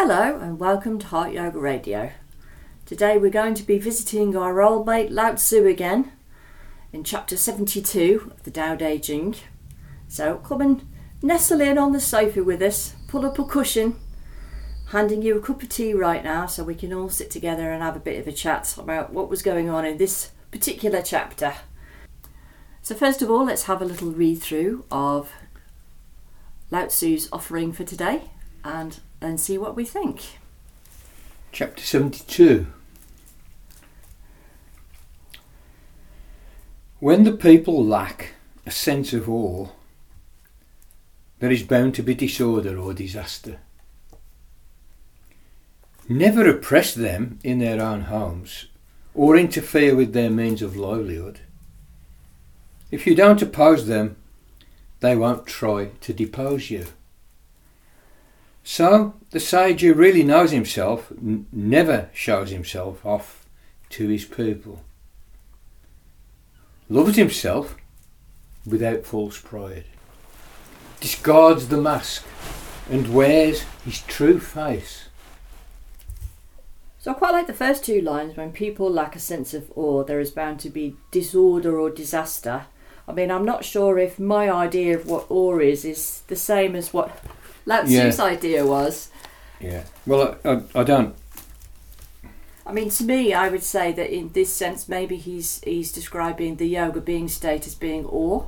Hello and welcome to Heart Yoga Radio. Today we're going to be visiting our old mate Lao Tzu again in chapter 72 of the Tao Te Ching. So come and nestle in on the sofa with us, pull up a cushion, handing you a cup of tea right now so we can all sit together and have a bit of a chat about what was going on in this particular chapter. So, first of all, let's have a little read through of Lao Tzu's offering for today and, and see what we think. Chapter 72 When the people lack a sense of awe, there is bound to be disorder or disaster. Never oppress them in their own homes or interfere with their means of livelihood. If you don't oppose them, they won't try to depose you. So, the sage who really knows himself n- never shows himself off to his people. Loves himself without false pride. Discards the mask and wears his true face. So I quite like the first two lines when people lack a sense of awe, there is bound to be disorder or disaster. I mean, I'm not sure if my idea of what awe is is the same as what Lao Tzu's Yeah. idea was. Yeah. Well, I, I, I don't. I mean, to me, I would say that in this sense, maybe he's he's describing the yoga being state as being awe.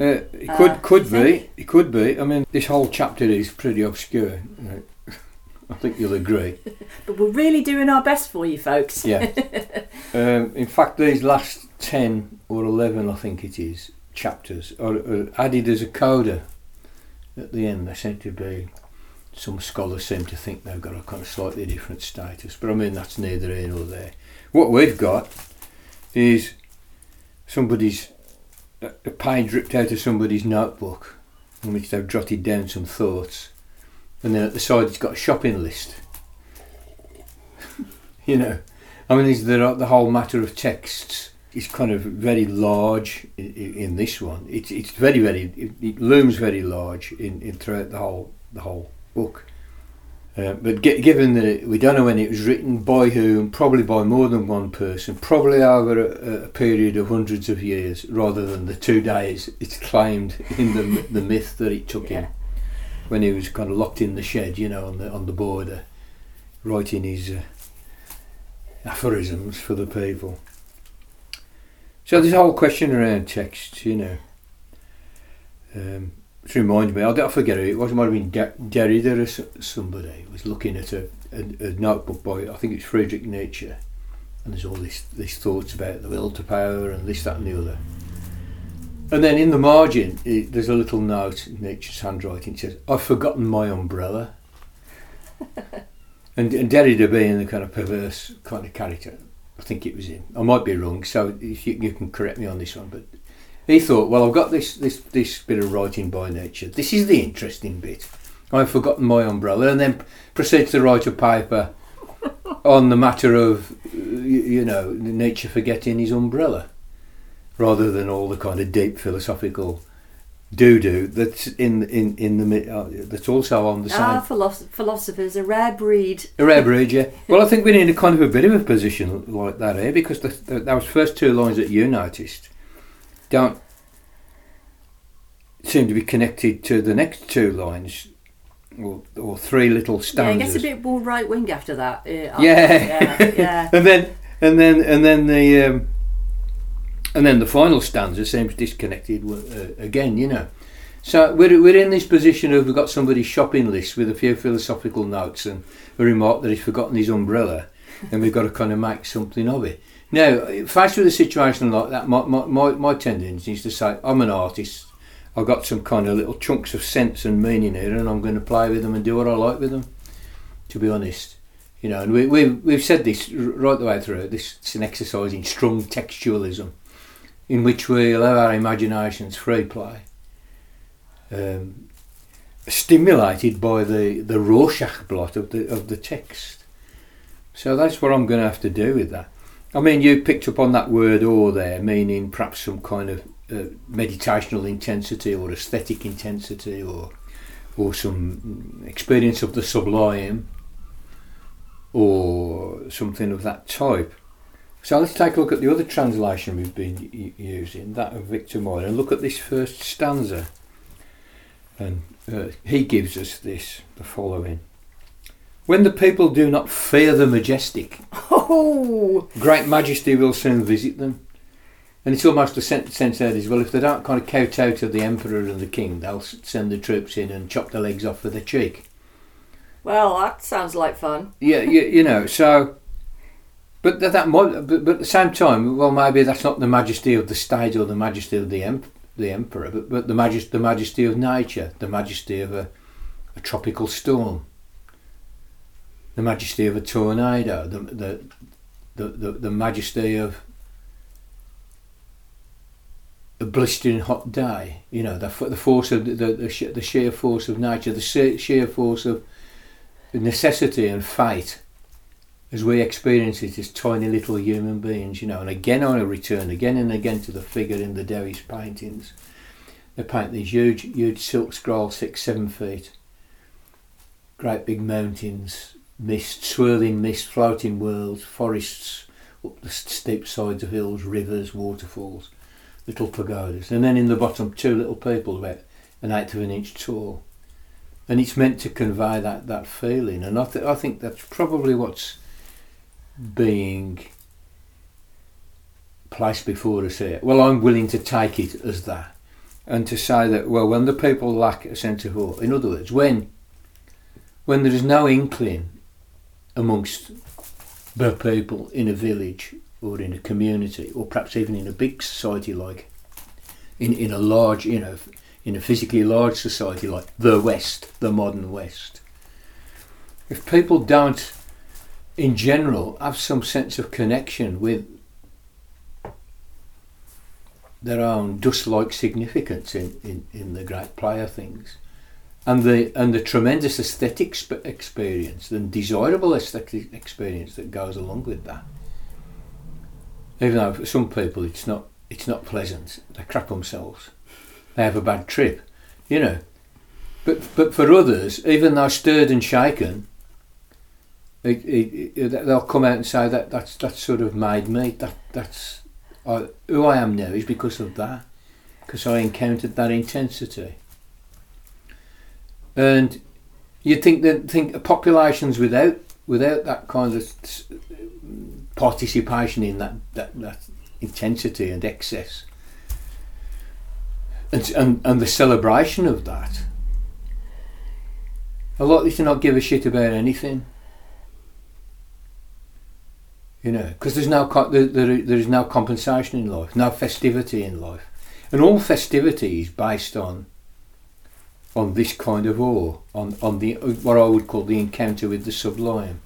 Uh, it could Uh, could be. It could be. I mean, this whole chapter is pretty obscure. Right? I think you'll agree. But we're really doing our best for you, folks. Yeah. um, in fact, these last ten or eleven, I think it is, chapters are, are added as a coda at the end. They seem to be. Some scholars seem to think they've got a kind of slightly different status, but I mean that's neither here nor there. What we've got is somebody's a page ripped out of somebody's notebook in which they've jotted down some thoughts, and then at the side it's got a shopping list. you know, I mean, is the the whole matter of texts is kind of very large in, in this one. It's it's very very it, it looms very large in, in throughout the whole the whole book. Uh, but gi- given that it, we don't know when it was written, by whom, probably by more than one person, probably over a, a period of hundreds of years, rather than the two days it's claimed in the the myth that it took him when he was kind of locked in the shed, you know, on the on the border, writing his uh, aphorisms for the people. So this whole question around text, you know. Um, it reminds me, I don't forget who it was, it might have been Der- Derrida or somebody was looking at a, a, a notebook by, I think it's Friedrich Nietzsche, and there's all this, these thoughts about the will to power and this, that, and the other. And then in the margin, it, there's a little note in Nietzsche's handwriting. It says, "I've forgotten my umbrella." and, and Derrida being the kind of perverse kind of character, I think it was him. I might be wrong, so if you, you can correct me on this one. But he thought, "Well, I've got this this this bit of writing by Nietzsche. This is the interesting bit. I've forgotten my umbrella," and then proceeds to write a paper on the matter of you know Nietzsche forgetting his umbrella rather than all the kind of deep philosophical doo doo that's in in in the uh, that's also on the side. Ah, philosoph- philosophers, a rare breed. a rare breed, yeah. Well, I think we're in a kind of a bit of a position like that here because the, the, those first two lines that you noticed don't seem to be connected to the next two lines or, or three little Yeah, it stanzas. gets a bit more right wing after that. Uh, Yeah. yeah, yeah. and then and then and then the um, and then the final stanza seems disconnected uh, again. You know, so we're we're in this position of we've got somebody's shopping list with a few philosophical notes and a remark that he's forgotten his umbrella, and we've got to kind of make something of it. Now, faced with a situation like that, my my, my, tendency is to say I'm an artist. I've got some kind of little chunks of sense and meaning here, and I'm going to play with them and do what I like with them. To be honest, you know, and we, we, we've said this right the way through. This is an exercise in strong textualism, in which we allow our imaginations free play, um, stimulated by the, the Rorschach blot of the of the text. So that's what I'm going to have to do with that. I mean, you picked up on that word "or" there, meaning perhaps some kind of uh, meditational intensity or aesthetic intensity or or some experience of the sublime or something of that type. So let's take a look at the other translation we've been using, that of Victor Moore, and look at this first stanza. And uh, he gives us this, the following. When the people do not fear the majestic, Oh, great majesty will soon visit them. And it's almost a sen- sense there as well, if they don't kind of kowtow to the emperor and the king, they'll send the troops in and chop their legs off for the cheek. well, that sounds like fun. Yeah, you, you know, so. But that, that might, but, but at the same time, well, maybe that's not the majesty of the state or the majesty of the em- the emperor, but, but the majesty, the majesty of nature, the majesty of a, a tropical storm, the majesty of a tornado, the the the, the, the majesty of a blistering hot day. You know, the the force of the the, the, sheer force of nature, the sheer force of necessity and fate as we experience it as tiny little human beings, you know, and again I return again and again to the figure in the Derry's paintings. They paint these huge, huge silk scrolls, six, seven feet, great big mountains, mist, swirling mist, floating worlds, forests up the steep sides of hills, rivers, waterfalls, little pagodas, and then in the bottom two little people about an eighth of an inch tall. And it's meant to convey that, that feeling, and I, th- I think that's probably what's being placed before us here. Well, I'm willing to take it as that, and to say that well, when the people lack a sense of awe, in other words, when when there is no inkling amongst the people in a village or in a community, or perhaps even in a big society like in in a large, you know, in a physically large society like the West, the modern West. If people don't in general have some sense of connection with their own dust-like significance in, in, in the great player things and the and the tremendous aesthetic sp- experience the desirable aesthetic experience that goes along with that. Even though for some people it's not it's not pleasant they crap themselves. They have a bad trip you know. But but for others even though stirred and shaken it, it, they'll come out and say that that's that's sort of made me. That that's I, who I am now is because of that, because I encountered that intensity. And you think that think populations without without that kind of participation in that that, that intensity and excess, and, and and the celebration of that, a are likely to not give a shit about anything. You know, because there's no co- there, there, there is no compensation in life, no festivity in life, and all festivity is based on on this kind of awe, on on the what I would call the encounter with the sublime.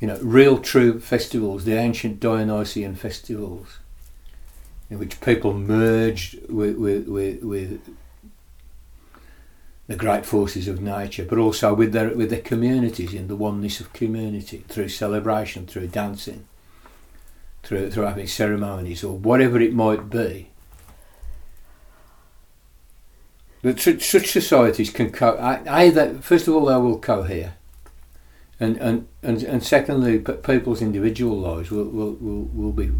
You know, real true festivals, the ancient Dionysian festivals, in which people merged with with, with, with the great forces of nature, but also with their with their communities in the oneness of community through celebration, through dancing, through through having ceremonies or whatever it might be. But such, societies can co- either first of all they will cohere, and and and, and secondly, people's individual lives will will, will, will be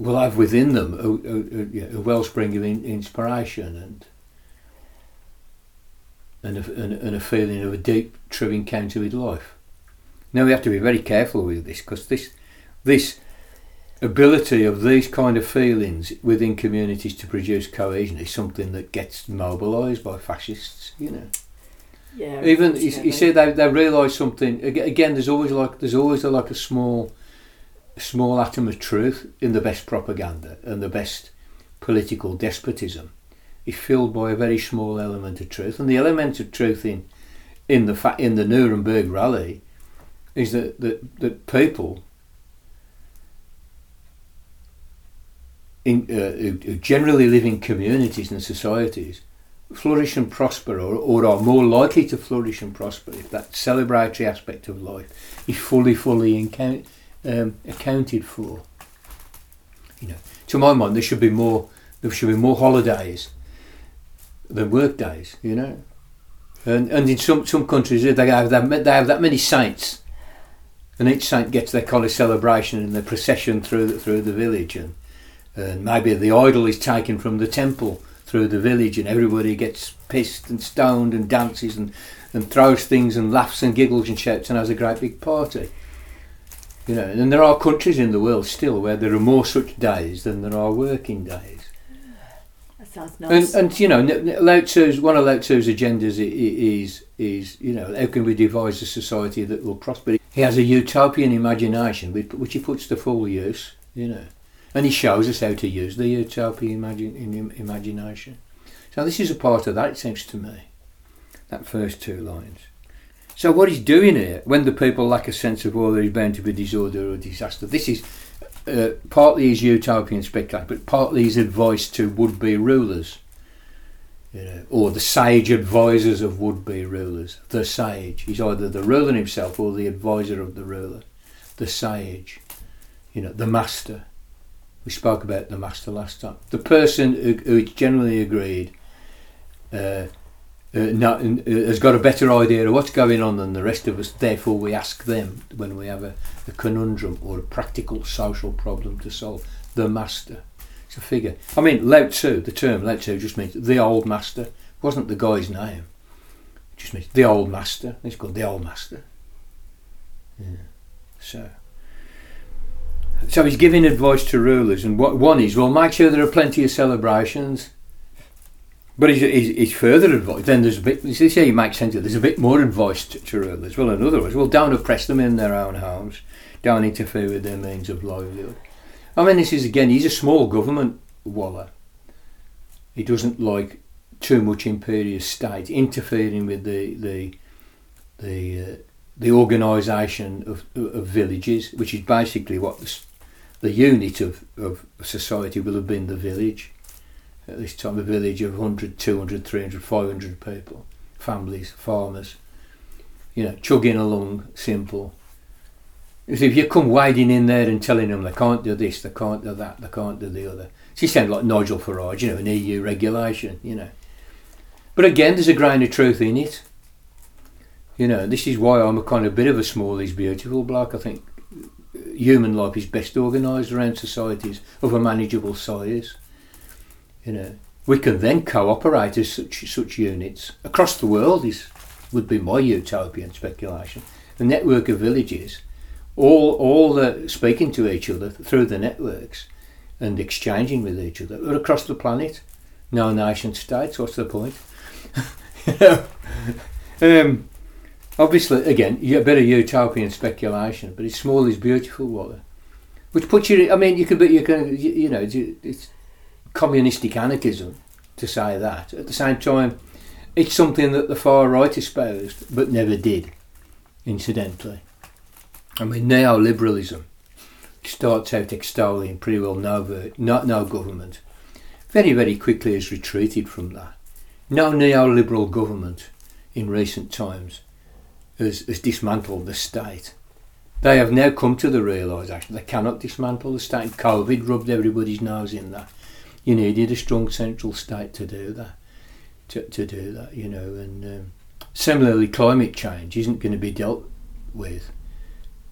will have within them a, a, a wellspring of in, inspiration and and a, and, and a feeling of a deep, true encounter with life. Now we have to be very careful with this because this this ability of these kind of feelings within communities to produce cohesion is something that gets mobilised by fascists. You know. Yeah. Even you, you say they, they realise something again. There's always like there's always a, like a small, small atom of truth in the best propaganda and the best political despotism is filled by a very small element of truth. And the element of truth in in the fa- in the Nuremberg rally is that that, that people in uh, who, who generally live in communities and societies flourish and prosper or, or are more likely to flourish and prosper if that celebratory aspect of life is fully, fully account, um, accounted for. You know, to my mind, there should be more There should be more holidays than work days, you know. And, and in some, some countries, they have, that, they have that many saints, and each saint gets their of celebration and their procession through the, through the village, and, and maybe the idol is taken from the temple through the village, and everybody gets pissed and stoned and dances and, and throws things and laughs and giggles and shouts and has a great big party. You know, and there are countries in the world still where there are more such days than there are working days. Sounds nice. And, and you know, Lao Tzu's, one of Lao Tzu's agendas is, is, you know, how can we devise a society that will prosper? He has a utopian imagination which he puts to full use, you know. And he shows us how to use the utopian imagine, imagination. So this is a part of that, it seems to me, that first two lines. So what he's doing here, when the people lack a sense of order, is bound to be disorder or disaster. This is uh, partly his utopian speculation, but partly his advice to would-be rulers, you know, or the sage advisors of would-be rulers. The sage. He's either the ruler himself or the advisor of the ruler. The sage. You know, the master. We spoke about the master last time. The person who, who generally agreed uh, uh, not, uh, has got a better idea of what's going on than the rest of us. Therefore, we ask them when we have a, a conundrum or a practical social problem to solve. The master. It's a figure. I mean, Lao Tzu, the term Lao Tzu just means the old master. It wasn't the guy's name. It just means the old master. It's called the old master. Yeah. So. So he's giving advice to rulers, and what one is, well, make sure there are plenty of celebrations but he's, he's, he's further advice. Then there's a bit. You see, he makes sense. There's a bit more advice to, to rulers. Well, in other words, well, don't oppress them in their own homes. Don't interfere with their means of livelihood. I mean, this is again. He's a small government waller. He doesn't like too much imperious state interfering with the the the uh, the organisation of, of villages, which is basically what the, the unit of, of society will have been the village at this time a village of 100, 200, 300, 500 people, families, farmers, you know, chugging along, simple. If you come wading in there and telling them they can't do this, they can't do that, they can't do the other. She sounds like Nigel Farage, you know, an EU regulation, you know. But again, there's a grain of truth in it. You know, this is why I'm a kind of bit of a small is beautiful bloke. I think human life is best organised around societies of a manageable size. You know, we can then cooperate as such such units across the world. Is would be my utopian speculation. The network of villages, all all the speaking to each other through the networks and exchanging with each other across the planet. No nation states. What's the point? um, obviously, again, a bit of utopian speculation, but it's small is beautiful, Water. Which puts you. I mean, you can, but you can, you know, it's communistic anarchism to say that. At the same time, it's something that the far right espoused but never did, incidentally. I mean, neoliberalism starts out extolling pretty well no, no, no government. Very, very quickly has retreated from that. No neoliberal government in recent times has, has dismantled the state. They have now come to the realisation they cannot dismantle the state. COVID rubbed everybody's nose in that you needed a strong central state to do that. To, to do that, you know, and um, similarly, climate change isn't going to be dealt with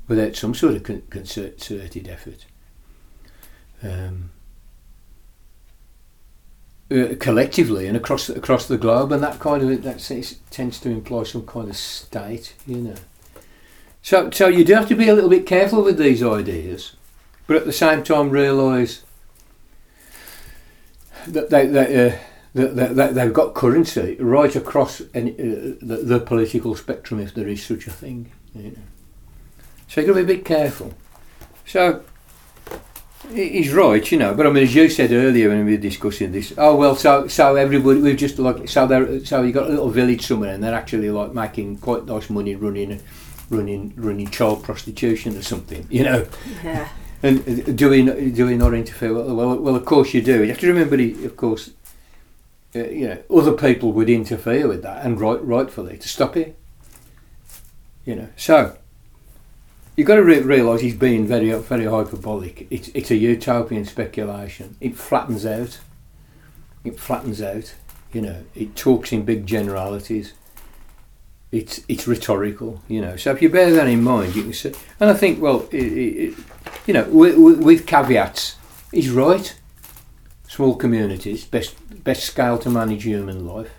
without some sort of con- concerted effort. Um, uh, collectively and across across the globe, and that kind of that tends to imply some kind of state, you know. So, so you do have to be a little bit careful with these ideas, but at the same time realise they, they, uh, they, they, they've got currency right across any, uh, the, the, political spectrum, if there is such a thing. You know. So you've got to be a bit careful. So he's right, you know. But I mean, as you said earlier when we were discussing this, oh well, so so everybody we've just like so they so you got a little village somewhere, and they're actually like making quite nice money running running running child prostitution or something, you know. Yeah. And do we do we not interfere? Well, well, of course you do. You have to remember, of course, uh, you know, other people would interfere with that, and right, rightfully to stop it. You know, so you've got to re- realise he's being very very hyperbolic. It's it's a utopian speculation. It flattens out It flattens out. You know, it talks in big generalities. It's it's rhetorical. You know, so if you bear that in mind, you can see. And I think, well, it, it, you know, with, with caveats, he's right. Small communities, best best scale to manage human life.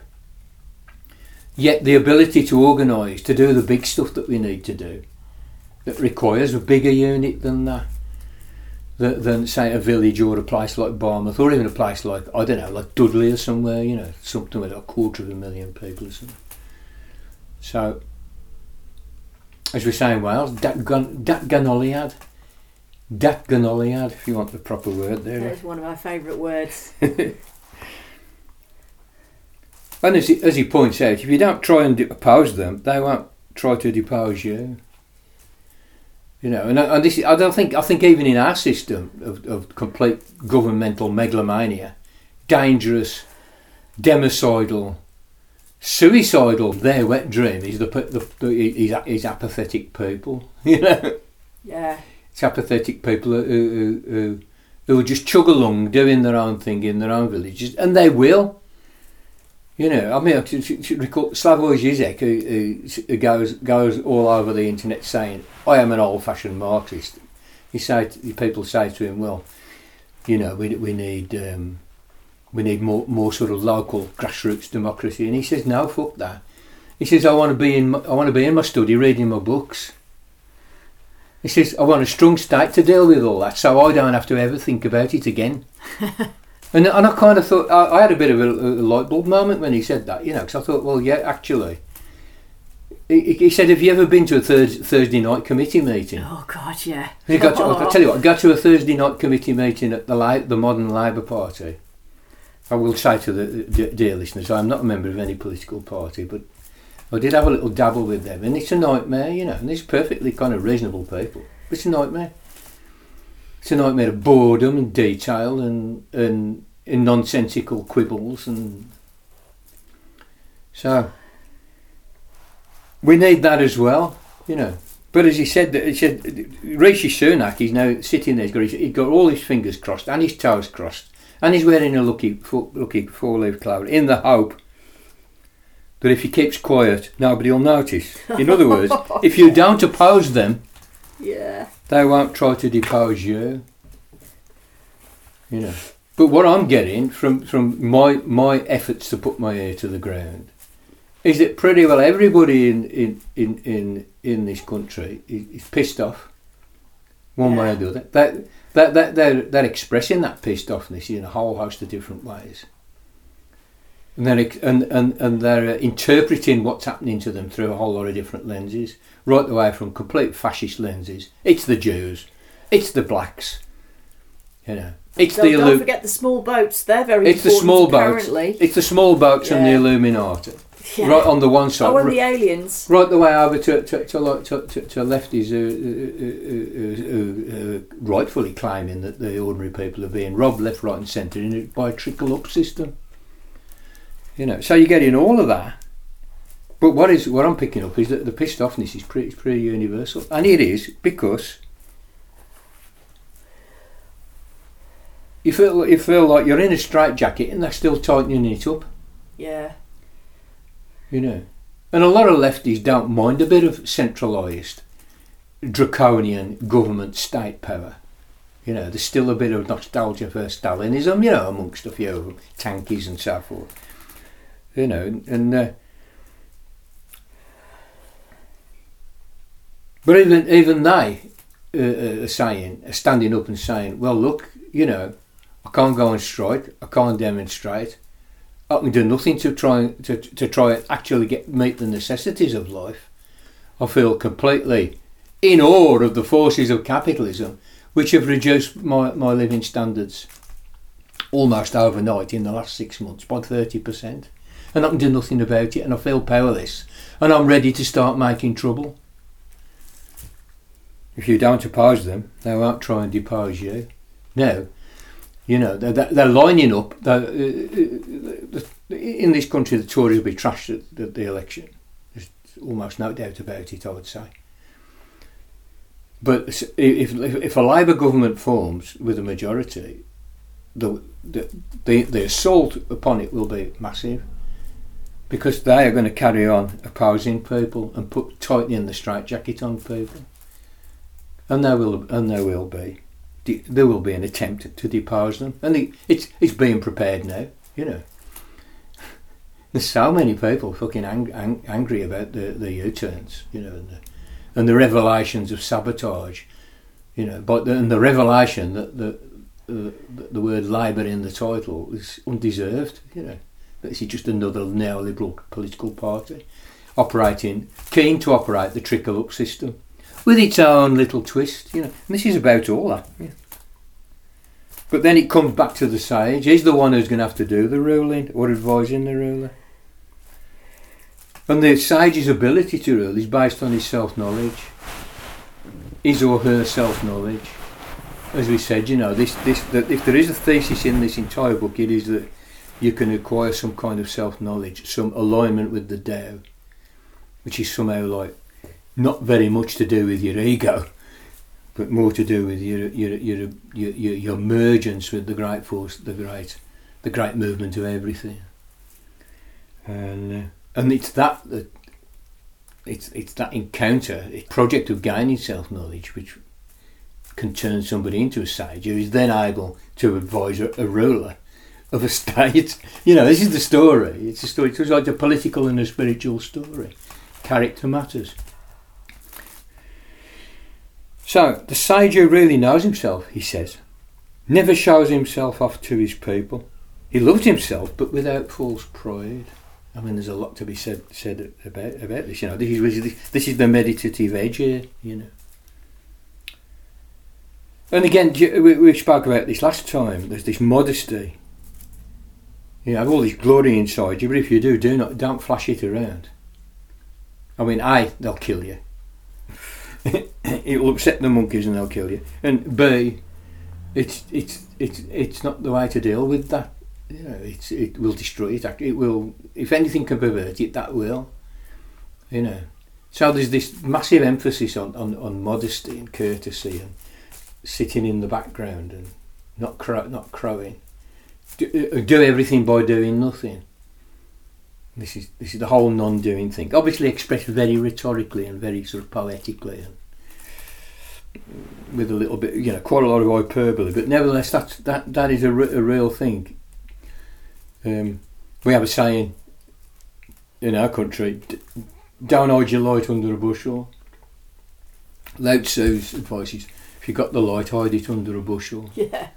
Yet the ability to organise, to do the big stuff that we need to do, that requires a bigger unit than that, than say a village or a place like Barmouth, or even a place like I don't know, like Dudley or somewhere, you know, something with a quarter of a million people or something. So, as we say in Wales, dat, gun, datganoliad. Dat ganoliad, if you want the proper word there. That is one of my favourite words. And as he, as he points out, if you don't try and oppose them, they won't try to depose you. You know, and, I- and this is, I don't think I think even in our system of, of complete governmental megalomania, dangerous, democidal, suicidal, their wet dream is the, the, the is, is apathetic people. You know, Yeah. it's apathetic people who, who, who, who will just chug along doing their own thing in their own villages, and they will. You know, I mean, I should, recall Slavoj Zizek, who, who, who goes goes all over the internet saying, "I am an old-fashioned Marxist." He say people say to him, "Well, you know, we we need um, we need more more sort of local grassroots democracy," and he says, "No, fuck that." He says, "I want to be in my, I want to be in my study reading my books." He says, "I want a strong state to deal with all that, so I don't have to ever think about it again." And, and I kind of thought, I, I had a bit of a, a light bulb moment when he said that, you know, because I thought, well, yeah, actually. He, he said, have you ever been to a thurs Thursday night committee meeting? Oh God, yeah. He got to, I'll tell you what, go to a Thursday night committee meeting at the, the Modern Labour Party. I will say to the dear listeners, I'm not a member of any political party, but I did have a little dabble with them, and it's a nightmare, you know, and these perfectly kind of reasonable people. It's a nightmare. It's a nightmare of boredom and detail and, and, and nonsensical quibbles and so we need that as well, you know. But as he said, he said Rishi Sunak, he's now sitting there. He's got, he's got all his fingers crossed and his toes crossed, and he's wearing a lucky, lucky four-leaf clover in the hope that if he keeps quiet, nobody will notice. In other words, if you don't oppose them, Yeah. they won't try to depose you. You know. But what I'm getting from, from my my efforts to put my ear to the ground is that pretty well everybody in in, in, in, in this country is, is pissed off one way or the other. That that, that they're they're expressing that pissed offness in a whole host of different ways. And they're, and, and, and they're uh, interpreting what's happening to them through a whole lot of different lenses, right the way from complete fascist lenses. It's the Jews, it's the blacks, you know, it's Don't, the don't forget the small boats. They're very it's the small boats, apparently. it's the small boats and the Yeah. Illuminati, Yeah. right on the one side, Oh, and the aliens. right the way over to to to, to, to, to lefties who, who, who, rightfully claiming that the ordinary people are being robbed left, right, and centre in it by a trickle up system. You know, so you get in all of that. But what is what I'm picking up is that the pissed offness is pretty pretty universal, and it is because you feel you feel like you're in a straitjacket and they're still tightening it up. Yeah. You know, and a lot of lefties don't mind a bit of centralised, draconian government state power. You know, there's still a bit of nostalgia for Stalinism, you know, amongst a few of them, tankies and so forth. You know, and uh, but even even they uh, uh, are saying, are standing up and saying, well, look, you know, I can't go on strike, I can't demonstrate. I can do nothing to try to, to try and actually get meet the necessities of life. I feel completely in awe of the forces of capitalism, which have reduced my, my living standards almost overnight in the last six months by thirty percent, and I can do nothing about it, and I feel powerless, and I'm ready to start making trouble. If you don't oppose them, they won't try and depose you. No, you know, they're, they're lining up. They're, uh, uh, in this country, the Tories will be trashed at, at the election. There's almost no doubt about it, I would say. But if, if, if a Labour government forms with a majority, the, the, the, the assault upon it will be massive because they are going to carry on opposing people and put tightening the straitjacket on people. And there will and there will be there will be an attempt to depose them, and it's it's being prepared now. You know, there's so many people fucking ang- ang- angry about the the U-turns. You know, and the, and the revelations of sabotage. You know, but the, and the revelation that the uh, the word Labour in the title is undeserved. You know, is just another neoliberal political party operating, keen to operate the trickle up system with its own little twist. You know, and this is about all that. Yeah. But then it comes back to the sage. He's the one who's going to have to do the ruling or advising the ruler. And the sage's ability to rule is based on his self knowledge, his or her self knowledge as we said, you know, this, this, that if there is a thesis in this entire book, it is that you can acquire some kind of self knowledge, some alignment with the Tao, which is somehow like not very much to do with your ego, but more to do with your your your your, your, your with the great force, the great, the great movement of everything. And uh, and it's that that it's it's that encounter, a project of gaining self knowledge, which can turn somebody into a sage who is then able to advise a, a ruler of a state. You know, this is the story. It's a story. It's like a political and a spiritual story. Character matters. So, the sage who really knows himself, he says, never shows himself off to his people. He loves himself, but without false pride. I mean, there's a lot to be said said about about this. You know, this is this is the meditative edge here. You know, and again, we, we spoke about this last time. There's this modesty. You have all this glory inside you, but if you do, do not don't flash it around. I mean, A, they'll kill you. It'll upset the monkeys and they'll kill you. And B, it's it's it's it's not the way to deal with that. You know, it's it will destroy it. It will, if anything can pervert it, that will. You know, so there's this massive emphasis on on, on modesty and courtesy and sitting in the background and not not crowing. Do, uh, do everything by doing nothing. This is this is the whole non-doing thing. Obviously expressed very rhetorically and very sort of poetically and with a little bit, you know, quite a lot of hyperbole. But nevertheless, that's that that is a, a real thing. Um, we have a saying in our country: "Don't hide your light under a bushel." Lao Tzu's advice is if you've got the light, hide it under a bushel. Yeah.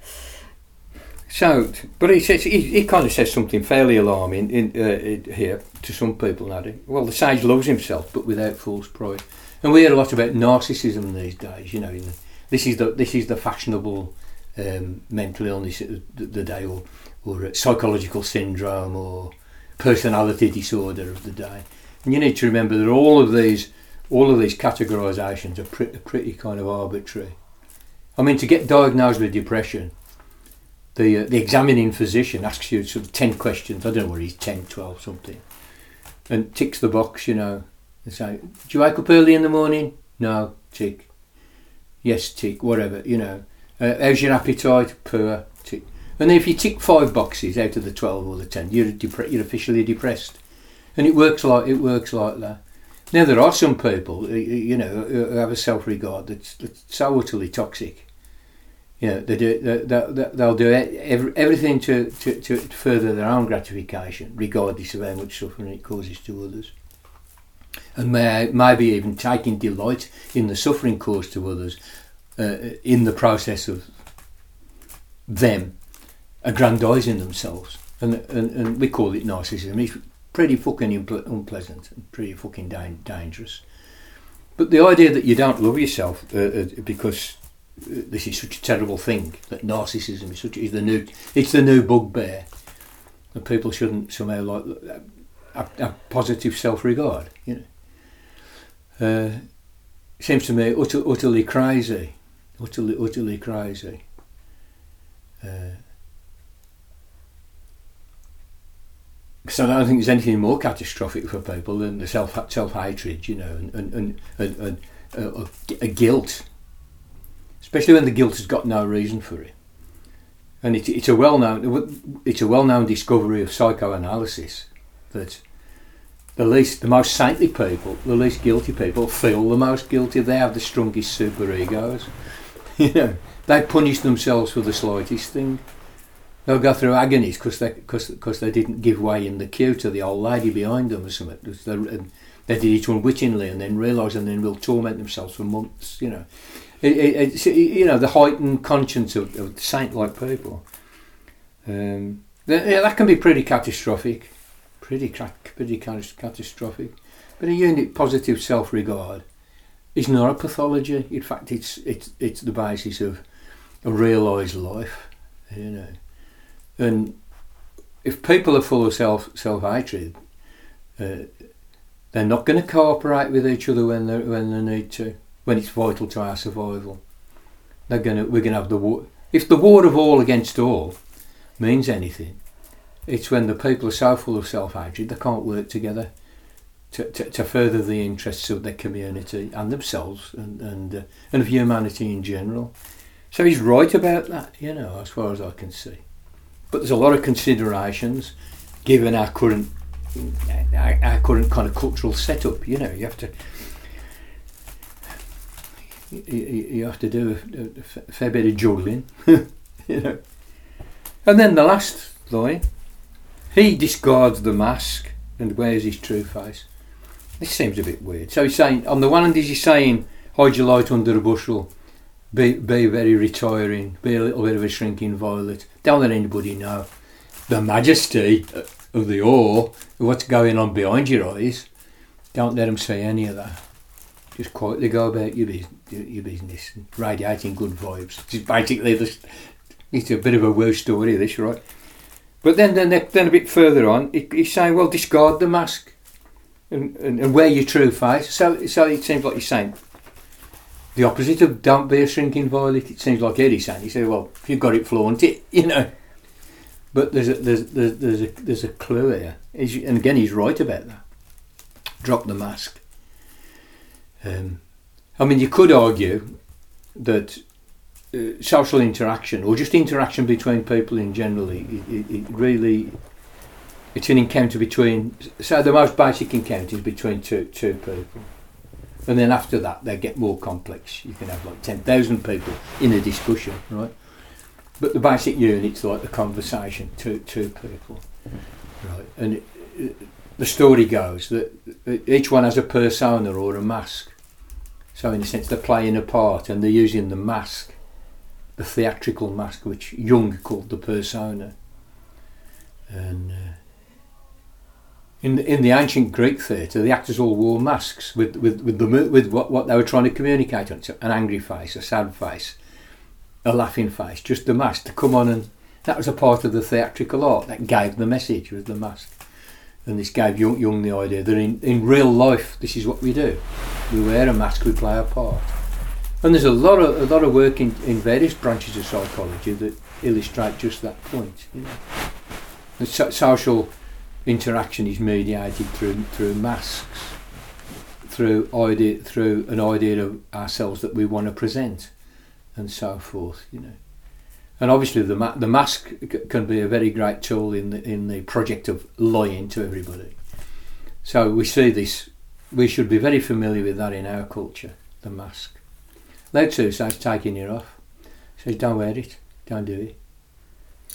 So, but he says he, he kind of says something fairly alarming in, uh, here to some people. Now, well, the sage loves himself, but without false pride. And we hear a lot about narcissism these days. You know, the, this is the this is the fashionable um, mental illness of the, the day, or or psychological syndrome, or personality disorder of the day. And you need to remember that all of these all of these categorisations are pretty kind of arbitrary. I mean, to get diagnosed with depression, the uh, the examining physician asks you sort of 10 questions. I don't know what he's 10, 12, something. And ticks the box, you know. And say, Do you wake up early in the morning? No, tick. Yes, tick, whatever, you know. Uh, how's your appetite? Poor, tick. And if you tick five boxes out of the 12 or the 10, you're, depre- you're officially depressed. And it works like it works like that. Now there are some people, you know, who have a self-regard that's, that's so utterly toxic. You know, they do, they, they'll do every, everything to, to, to further their own gratification, regardless of how much suffering it causes to others. And may, maybe even taking delight in the suffering caused to others uh, in the process of them aggrandising themselves. And, and, and we call it narcissism. It's pretty fucking unpleasant and pretty fucking da- dangerous. But the idea that you don't love yourself uh, uh, because this is such a terrible thing that narcissism is such is the new it's the new bugbear that people shouldn't somehow like have, have positive self-regard. You know, uh, seems to me utter, utterly crazy, utterly utterly crazy. Uh, because I don't think there's anything more catastrophic for people than the self self hatred, you know, and and, and, and, and uh, a guilt, especially when the guilt has got no reason for it. and it, it's a well-known it's a well-known discovery of psychoanalysis that the least the most saintly people, the least guilty people, feel the most guilty. They have the strongest super egos. you know, they punish themselves for the slightest thing. They'll go through agonies because they cause, cause they didn't give way in the queue to the old lady behind them or something. They, they did it unwittingly and then realise and then will torment themselves for months. You know, it, it, you know the heightened conscience of, of saint-like people. Um, yeah, that can be pretty catastrophic pretty, pretty catastrophic. But a unit positive self-regard is not a pathology. In fact, it's it's it's the basis of a realised life, you know. And if people are full of self self hatred, uh, they're not going to cooperate with each other when they when they need to, when it's vital to our survival. They're to we're going to have the war. If the war of all against all means anything, it's when the people are so full of self-hatred they can't work together to, to, to further the interests of their community and themselves and and, uh, and of humanity in general. So he's right about that, you know, as far as I can see. But there's a lot of considerations given our current our, our current kind of cultural setup. You know, you have to you, you have to do uh, a, a fair bit of juggling, you know. And then the last line he discards the mask and wears his true face. This seems a bit weird. So he's saying, on the one hand, is he saying, hide your light under a bushel, be, be very retiring, be a little bit of a shrinking violet, don't let anybody know the majesty of the awe what's going on behind your eyes. Don't let them see any of that. Just quietly go about your, business, your business radiating good vibes. It's basically this. It's a bit of a weird story, this, right? But then, then, then a bit further on, he's saying, well, discard the mask and, and, and wear your true face. So, so it seems like he's saying the opposite of don't be a shrinking violet. It seems like Eddie's saying. He said, well, if you've got it, flaunt it, you know. But there's a, there's, there's, there's a, there's a clue here. He's, and again, he's right about that. Drop the mask. Um, I mean, you could argue that uh, social interaction or just interaction between people in general, it, it, it, really it's an encounter between so the most basic encounter is between two two people. And then after that they get more complex. You can have like 10,000 people in a discussion right? But the basic unit's like the conversation two two people right? And it, the story goes that each one has a persona or a mask so in a sense they're playing a part and they're using the mask the theatrical mask, which Jung called the persona. And uh, in the, in the ancient Greek theatre, the actors all wore masks with with with the with what, what they were trying to communicate on. So an angry face, a sad face, a laughing face, just the mask to come on and that was a part of the theatrical art that gave the message with the mask. And this gave Jung, Jung the idea that in, in real life, this is what we do. We wear a mask, we play a part. And there's a lot of a lot of work in, in various branches of psychology that illustrate just that point. You know, the so- social interaction is mediated through through masks, through idea through an idea of ourselves that we want to present, and so forth. You know, and obviously the ma- the mask c- can be a very great tool in the in the project of lying to everybody. So we see this. We should be very familiar with that in our culture. The mask. Lao Tzu says taking it off. Says don't wear it, don't do it.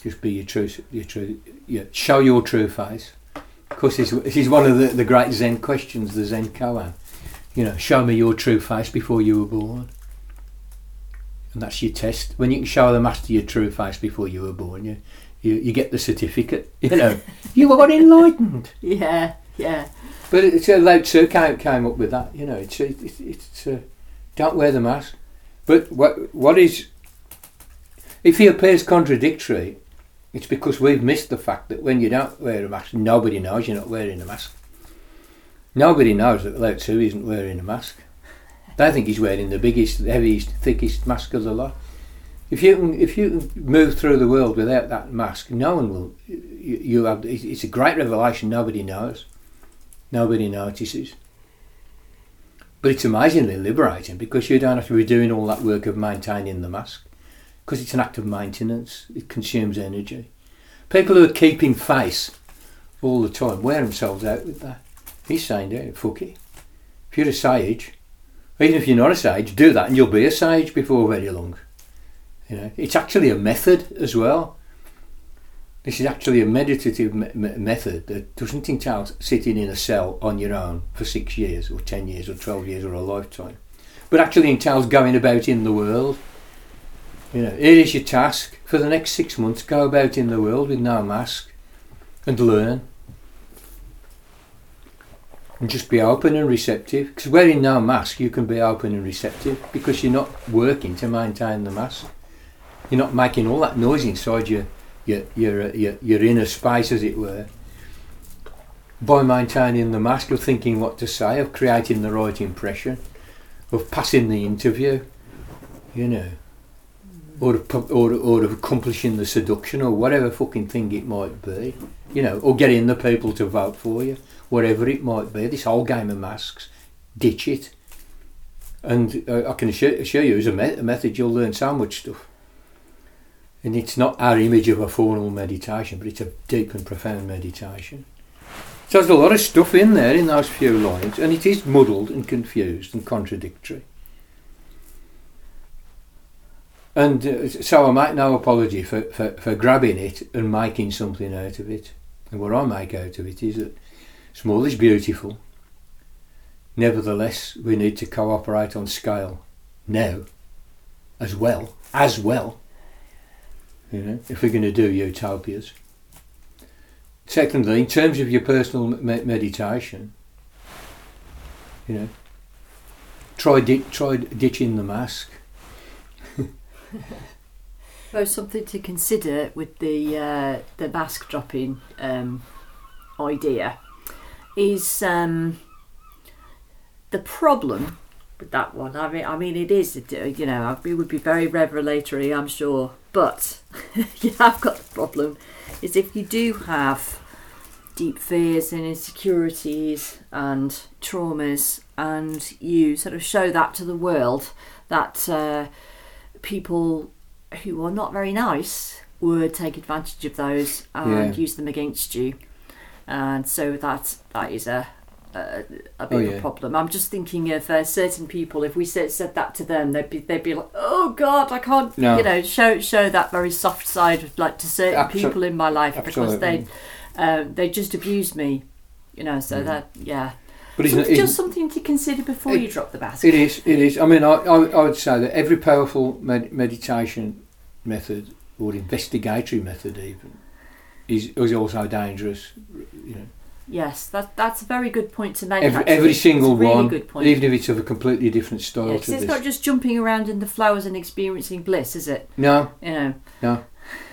Just be your true, your true, yeah, show your true face. Of course, this is one of the, the great Zen questions, the Zen koan. You know, show me your true face before you were born. And that's your test. When you can show the master your true face before you were born, you, you, you get the certificate. You know, you were enlightened. Yeah, yeah. But it's uh, Lao Tzu came, came up with that. You know, it's it's, it's uh, don't wear the mask. But what what is if he appears contradictory, it's because we've missed the fact that when you don't wear a mask, nobody knows you're not wearing a mask. Nobody knows that Lao Tzu isn't wearing a mask. They think he's wearing the biggest, heaviest, thickest mask of the lot. If you can, if you can move through the world without that mask, no one will. You, you have. It's a great revelation. Nobody knows. Nobody notices. But it's amazingly liberating because you don't have to be doing all that work of maintaining the mask. because it's an act of maintenance. It consumes energy. People who are keeping face all the time wear themselves out with that. He's saying, yeah, fuck it. If you're a sage, even if you're not a sage, do that and you'll be a sage before very long. You know, it's actually a method as well. This is actually a meditative me- me- method that doesn't entail sitting in a cell on your own for six years or ten years or twelve years or a lifetime, but actually entails going about in the world. You know, here is your task for the next six months. Go about in the world with no mask and learn. And just be open and receptive. Because wearing no mask, you can be open and receptive because you're not working to maintain the mask. You're not making all that noise inside your your your uh, your, your inner space, as it were. By maintaining the mask, of thinking what to say, of creating the right impression, of passing the interview, you know, or of, or, or of accomplishing the seduction, or whatever fucking thing it might be, you know, or getting the people to vote for you, whatever it might be. This whole game of masks, ditch it. And uh, I can assure, assure you, as a, me- a method, you'll learn so much stuff. And it's not our image of a formal meditation, but it's a deep and profound meditation. So there's a lot of stuff in there in those few lines, and it is muddled and confused and contradictory. And uh, so I make no apology for, for, for grabbing it and making something out of it. And what I make out of it is that small is beautiful. Nevertheless, we need to cooperate on scale now, as well, as well, you know, if we're going to do utopias. Secondly, in terms of your personal me- meditation, you know, try di- try ditching the mask. So something to consider with the uh, the mask dropping um, idea is um, the problem with that one. I mean, I mean, it is you know it would be very revelatory, I'm sure, but you have got the problem is if you do have deep fears and insecurities and traumas, and you sort of show that to the world that uh, people who are not very nice would take advantage of those and Yeah. use them against you, and so that that is a a, a big Oh, of a yeah. problem. I'm just thinking of uh, certain people. If we said, said that to them, they'd be they'd be like, "Oh God, I can't," No. you know, show show that very soft side, like to certain Absol- people in my life because they um, they just abused me, you know. So Mm. that yeah, But Some- isn't just something to consider before It- you drop the mask. It is. It is. I mean, I, I, I would say that every powerful med- meditation method or investigatory method, even, is is also dangerous. You know, Yes, that that's a very good point to make. every, every single really one, good point. even if it's of a completely different style Yeah, 'cause to it's this. not just jumping around in the flowers and experiencing bliss, is it? no, You know. no.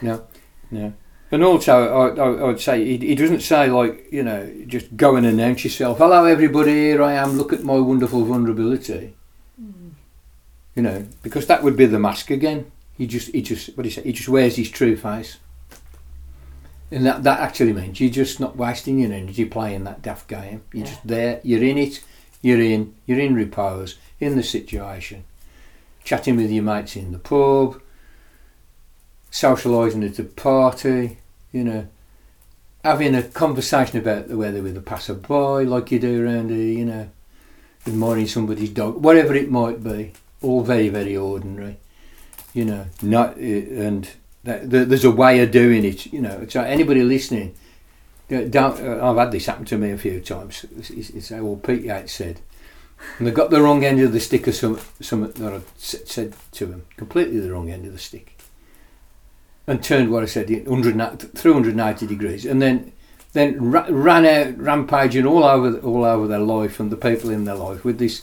No, no. And also, I, I, I would say he, he doesn't say like you know just go and announce yourself. Hello, everybody. Here I am. Look at my wonderful vulnerability. Hmm. You know, because that would be the mask again. He just, he just, what do you say? He just wears his true face, and that that actually means you're just not wasting your energy playing that daft game. You're Yeah. just there. You're in it. You're in. You're in repose in the situation, chatting with your mates in the pub, socialising at a party. You know, having a conversation about the weather with a passerby, like you do around here. You know, admiring somebody's dog, whatever it might be all very very ordinary you know not uh, and that, there- there's a way of doing it you know. So anybody listening don't uh, I've had this happen to me a few times. It's, it's all Pete Yates said. And they got the wrong end of the stick or some some that I said to them completely the wrong end of the stick. And turned what I said 100 390 degrees. And then then ra- ran out rampaging all over all over their life and the people in their life with this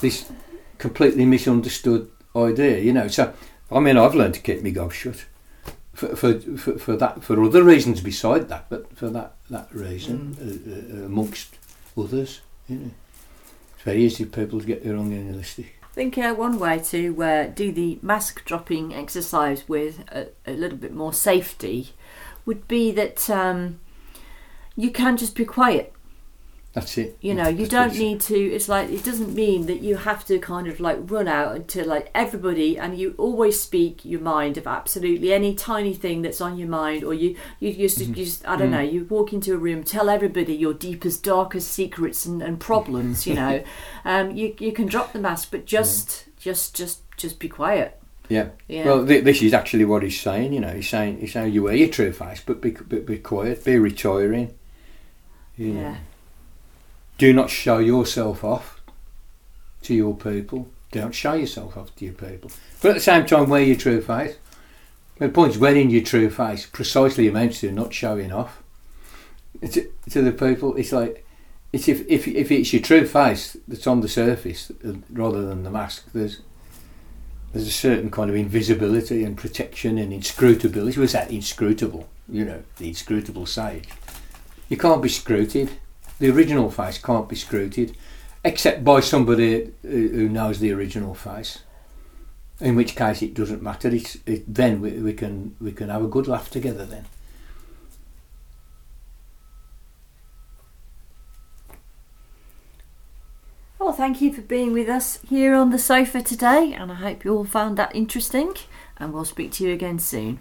this completely misunderstood idea, you know. So, I mean, I've learned to keep my gob shut for, for, for, for that, for other reasons beside that, but for that, that reason, uh, uh, amongst others, you know. It's very easy for people to get the wrong end of the stick. I think uh, one way to uh, do the mask dropping exercise with a, a little bit more safety would be that um, you can just be quiet. That's it. You know, you That's don't need to. It's like it doesn't mean that you have to kind of like run out to like everybody, and you always speak your mind of absolutely any tiny thing that's on your mind, or you you just, Mm-hmm. you just I don't know. You walk into a room, tell everybody your deepest, darkest secrets and, and problems. You know, um, you you can drop the mask, but just just just just be quiet. Yeah. Yeah. Well, th- this is actually what he's saying. You know, he's saying he's saying you wear your true face, but be but be quiet, be retiring. You know. Do not show yourself off to your people. Don't show yourself off to your people. But at the same time, wear your true face. The point is, wearing your true face precisely amounts to not showing off to, to the people. It's like it's if, if if it's your true face that's on the surface uh, rather than the mask. There's there's a certain kind of invisibility and protection and inscrutability. Was that inscrutable? You know, the inscrutable sage. You can't be scruted. The original face can't be scruted, except by somebody who who knows the original face. In which case, it doesn't matter. It's, it, then we, we can we can have a good laugh together. Then. Well, thank you for being with us here on the sofa today, and I hope you all found that interesting. And we'll speak to you again soon.